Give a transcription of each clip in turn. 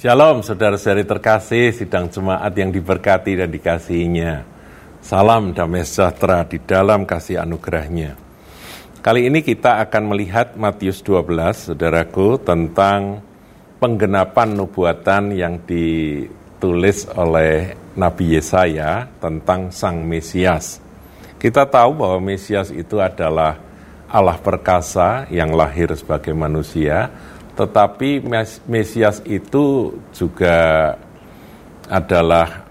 Shalom saudara-saudari terkasih, sidang jemaat yang diberkati dan dikasihinya. Salam damai sejahtera di dalam kasih anugerahnya. Kali ini kita akan melihat Matius 12, saudaraku, tentang penggenapan nubuatan yang ditulis oleh Nabi Yesaya tentang Sang Mesias. Kita tahu bahwa Mesias itu adalah Allah perkasa yang lahir sebagai manusia, tetapi Mesias itu juga adalah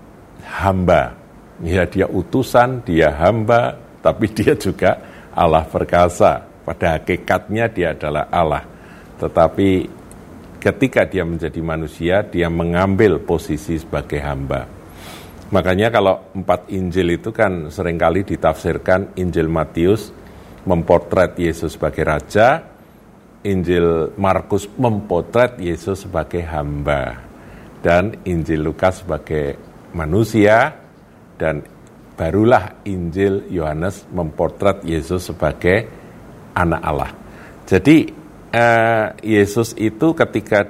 hamba. Ya, dia utusan, dia hamba, tapi dia juga Allah perkasa. Pada hakikatnya dia adalah Allah. Tetapi ketika dia menjadi manusia, dia mengambil posisi sebagai hamba. Makanya kalau empat Injil itu kan sering kali ditafsirkan Injil Matius memportret Yesus sebagai raja, Injil Markus memotret Yesus sebagai hamba dan Injil Lukas sebagai manusia dan barulah Injil Yohanes memportret Yesus sebagai anak Allah. Jadi eh, Yesus itu ketika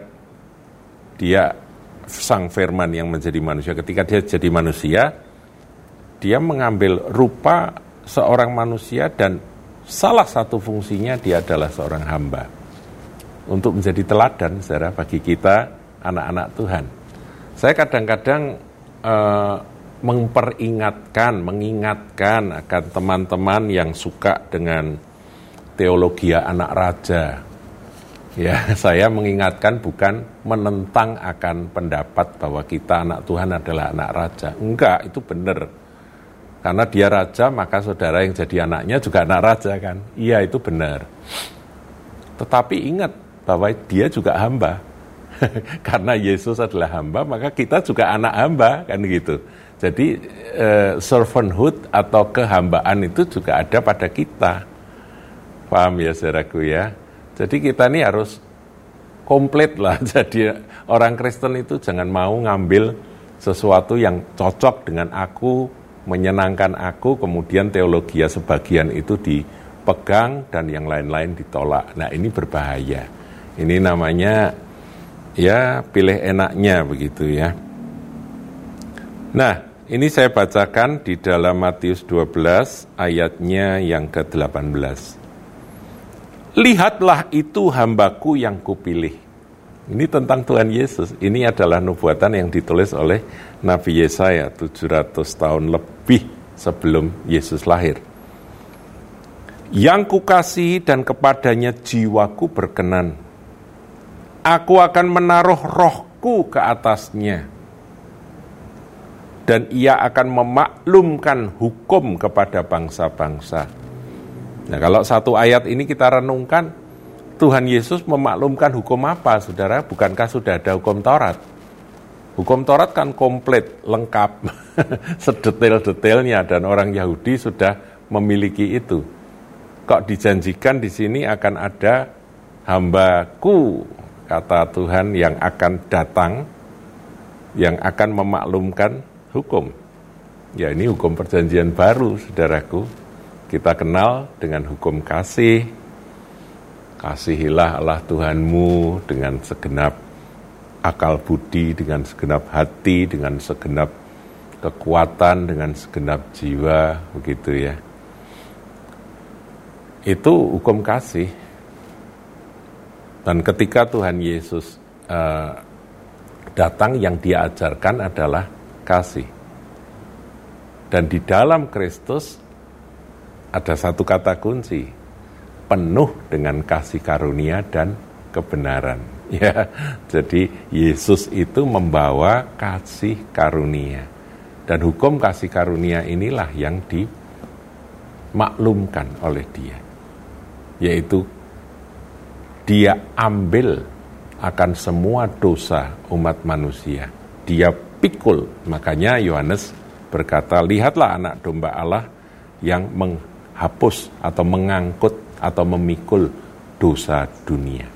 dia sang firman yang menjadi manusia, ketika dia jadi manusia, dia mengambil rupa seorang manusia dan salah satu fungsinya dia adalah seorang hamba untuk menjadi teladan saudara bagi kita anak-anak Tuhan. Saya kadang-kadang uh, memperingatkan, mengingatkan akan teman-teman yang suka dengan teologi anak raja. Ya, saya mengingatkan bukan menentang akan pendapat bahwa kita anak Tuhan adalah anak raja. Enggak, itu benar. Karena dia raja, maka saudara yang jadi anaknya juga anak raja kan. Iya, itu benar. Tetapi ingat, bahwa dia juga hamba. Karena Yesus adalah hamba, maka kita juga anak hamba, kan gitu. Jadi eh, servanthood atau kehambaan itu juga ada pada kita. Paham ya saudaraku ya? Jadi kita ini harus komplit lah. Jadi orang Kristen itu jangan mau ngambil sesuatu yang cocok dengan aku, menyenangkan aku, kemudian teologi sebagian itu dipegang dan yang lain-lain ditolak. Nah ini berbahaya. Ini namanya ya pilih enaknya begitu ya. Nah, ini saya bacakan di dalam Matius 12 ayatnya yang ke-18. Lihatlah itu hambaku yang kupilih. Ini tentang Tuhan Yesus. Ini adalah nubuatan yang ditulis oleh Nabi Yesaya 700 tahun lebih sebelum Yesus lahir. Yang kukasihi dan kepadanya jiwaku berkenan Aku akan menaruh rohku ke atasnya. Dan ia akan memaklumkan hukum kepada bangsa-bangsa. Nah kalau satu ayat ini kita renungkan, Tuhan Yesus memaklumkan hukum apa, saudara? Bukankah sudah ada hukum Taurat? Hukum Taurat kan komplit, lengkap, sedetail-detailnya, dan orang Yahudi sudah memiliki itu. Kok dijanjikan di sini akan ada hambaku kata Tuhan yang akan datang, yang akan memaklumkan hukum. Ya ini hukum perjanjian baru, saudaraku. Kita kenal dengan hukum kasih. Kasihilah Allah Tuhanmu dengan segenap akal budi, dengan segenap hati, dengan segenap kekuatan, dengan segenap jiwa, begitu ya. Itu hukum kasih dan ketika Tuhan Yesus uh, datang, yang dia ajarkan adalah kasih. Dan di dalam Kristus ada satu kata kunci, penuh dengan kasih karunia dan kebenaran. Ya, jadi Yesus itu membawa kasih karunia. Dan hukum kasih karunia inilah yang dimaklumkan oleh dia. Yaitu dia ambil akan semua dosa umat manusia. Dia pikul. Makanya Yohanes berkata, lihatlah anak domba Allah yang menghapus atau mengangkut atau memikul dosa dunia.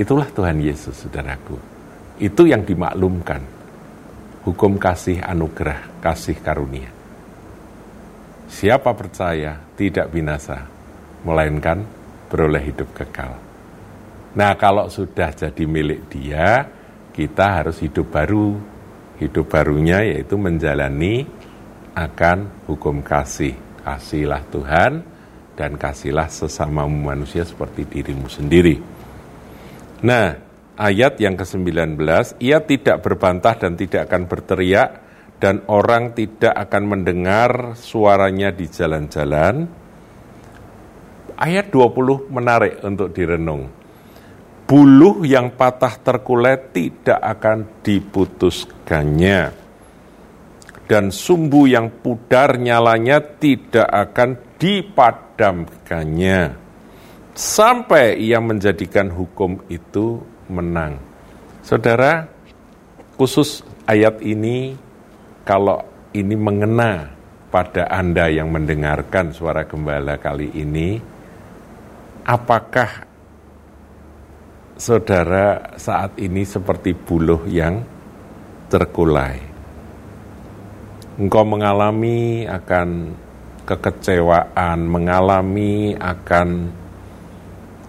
Itulah Tuhan Yesus, saudaraku. Itu yang dimaklumkan. Hukum kasih anugerah, kasih karunia. Siapa percaya tidak binasa, melainkan beroleh hidup kekal. Nah, kalau sudah jadi milik dia, kita harus hidup baru. Hidup barunya yaitu menjalani akan hukum kasih. Kasihlah Tuhan dan kasihlah sesama manusia seperti dirimu sendiri. Nah, ayat yang ke-19, ia tidak berbantah dan tidak akan berteriak dan orang tidak akan mendengar suaranya di jalan-jalan. Ayat 20 menarik untuk direnung. Buluh yang patah terkulai tidak akan diputuskannya. Dan sumbu yang pudar nyalanya tidak akan dipadamkannya sampai ia menjadikan hukum itu menang. Saudara, khusus ayat ini kalau ini mengena pada Anda yang mendengarkan suara gembala kali ini, apakah saudara saat ini seperti buluh yang terkulai? Engkau mengalami akan kekecewaan, mengalami akan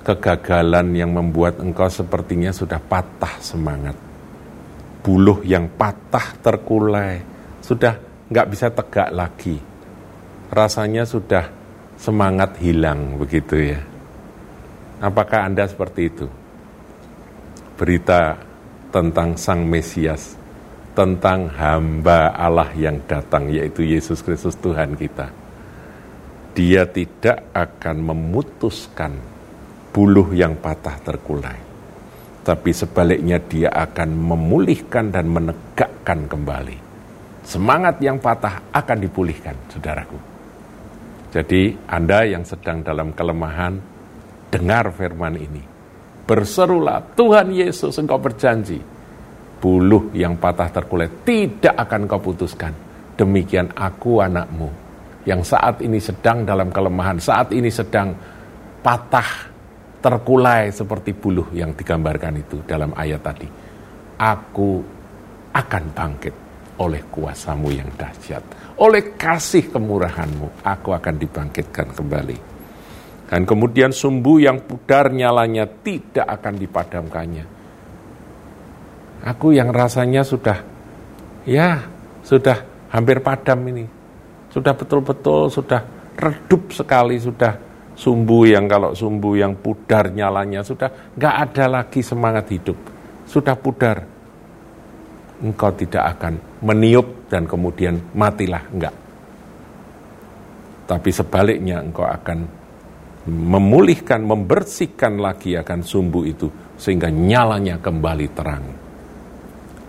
kegagalan yang membuat engkau sepertinya sudah patah semangat. Buluh yang patah terkulai, sudah nggak bisa tegak lagi. Rasanya sudah semangat hilang begitu ya. Apakah Anda seperti itu? Berita tentang Sang Mesias, tentang hamba Allah yang datang, yaitu Yesus Kristus Tuhan kita dia tidak akan memutuskan buluh yang patah terkulai. Tapi sebaliknya dia akan memulihkan dan menegakkan kembali. Semangat yang patah akan dipulihkan, saudaraku. Jadi Anda yang sedang dalam kelemahan, dengar firman ini. Berserulah, Tuhan Yesus engkau berjanji, buluh yang patah terkulai tidak akan kau putuskan. Demikian aku anakmu, yang saat ini sedang dalam kelemahan, saat ini sedang patah, terkulai seperti buluh yang digambarkan itu dalam ayat tadi. Aku akan bangkit oleh kuasamu yang dahsyat. Oleh kasih kemurahanmu, aku akan dibangkitkan kembali. Dan kemudian sumbu yang pudar nyalanya tidak akan dipadamkannya. Aku yang rasanya sudah, ya sudah hampir padam ini. Sudah betul-betul sudah redup sekali sudah sumbu yang kalau sumbu yang pudar nyalanya sudah nggak ada lagi semangat hidup. Sudah pudar. Engkau tidak akan meniup dan kemudian matilah enggak tapi sebaliknya engkau akan memulihkan membersihkan lagi akan sumbu itu sehingga nyalanya kembali terang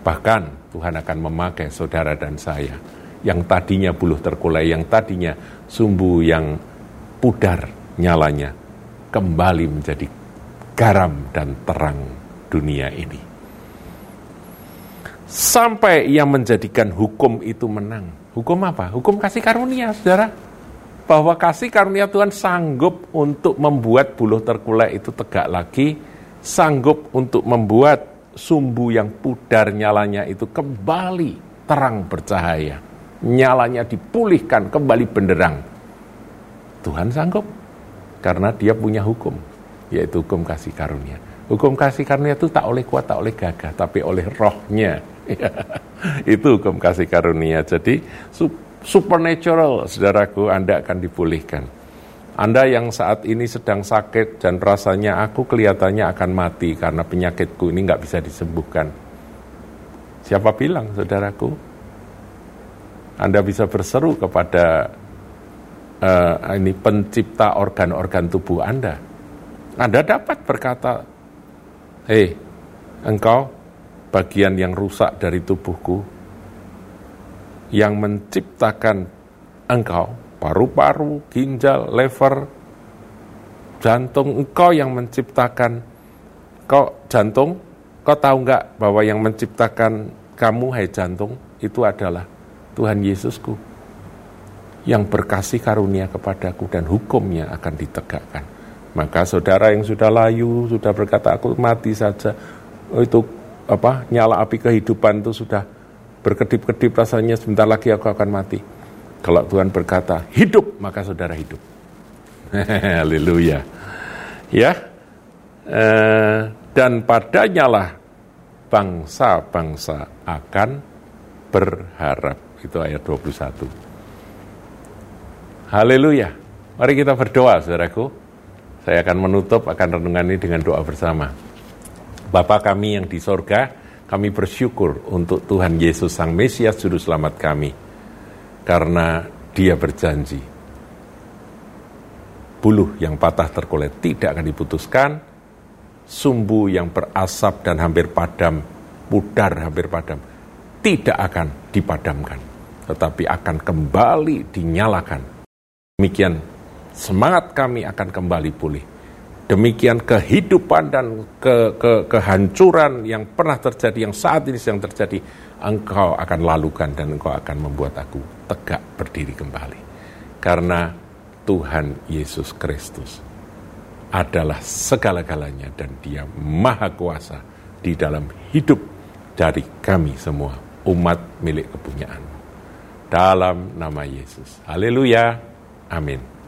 bahkan Tuhan akan memakai saudara dan saya yang tadinya buluh terkulai, yang tadinya sumbu yang pudar nyalanya, kembali menjadi garam dan terang dunia ini. Sampai ia menjadikan hukum itu menang. Hukum apa? Hukum kasih karunia, saudara. Bahwa kasih karunia Tuhan sanggup untuk membuat buluh terkulai itu tegak lagi, sanggup untuk membuat sumbu yang pudar nyalanya itu kembali terang bercahaya nyalanya dipulihkan kembali benderang. Tuhan sanggup karena dia punya hukum, yaitu hukum kasih karunia. Hukum kasih karunia itu tak oleh kuat, tak oleh gagah, tapi oleh rohnya. itu hukum kasih karunia. Jadi supernatural, saudaraku, Anda akan dipulihkan. Anda yang saat ini sedang sakit dan rasanya aku kelihatannya akan mati karena penyakitku ini nggak bisa disembuhkan. Siapa bilang, saudaraku? Anda bisa berseru kepada uh, ini pencipta organ-organ tubuh Anda. Anda dapat berkata, "Hei, engkau bagian yang rusak dari tubuhku yang menciptakan engkau, paru-paru, ginjal, lever, jantung, engkau yang menciptakan. Kau jantung, kau tahu nggak bahwa yang menciptakan kamu, hai jantung, itu adalah Tuhan Yesusku yang berkasih karunia kepadaku dan hukumnya akan ditegakkan. Maka saudara yang sudah layu, sudah berkata aku mati saja, oh, itu apa nyala api kehidupan itu sudah berkedip-kedip rasanya sebentar lagi aku akan mati. Kalau Tuhan berkata hidup, maka saudara hidup. Haleluya. Ya. Eh, dan padanya lah bangsa-bangsa akan berharap. Itu ayat 21. Haleluya. Mari kita berdoa, saudaraku. Saya akan menutup akan renungan ini dengan doa bersama. Bapa kami yang di sorga, kami bersyukur untuk Tuhan Yesus Sang Mesias Juru Selamat kami. Karena dia berjanji, buluh yang patah terkulit tidak akan diputuskan, sumbu yang berasap dan hampir padam, pudar hampir padam, tidak akan dipadamkan, tetapi akan kembali dinyalakan. Demikian semangat kami akan kembali pulih. Demikian kehidupan dan ke, ke, kehancuran yang pernah terjadi, yang saat ini sedang terjadi, engkau akan lalukan dan engkau akan membuat aku tegak berdiri kembali. Karena Tuhan Yesus Kristus adalah segala-galanya dan dia maha kuasa di dalam hidup dari kami semua umat milik kepunyaan. Dalam nama Yesus. Haleluya. Amin.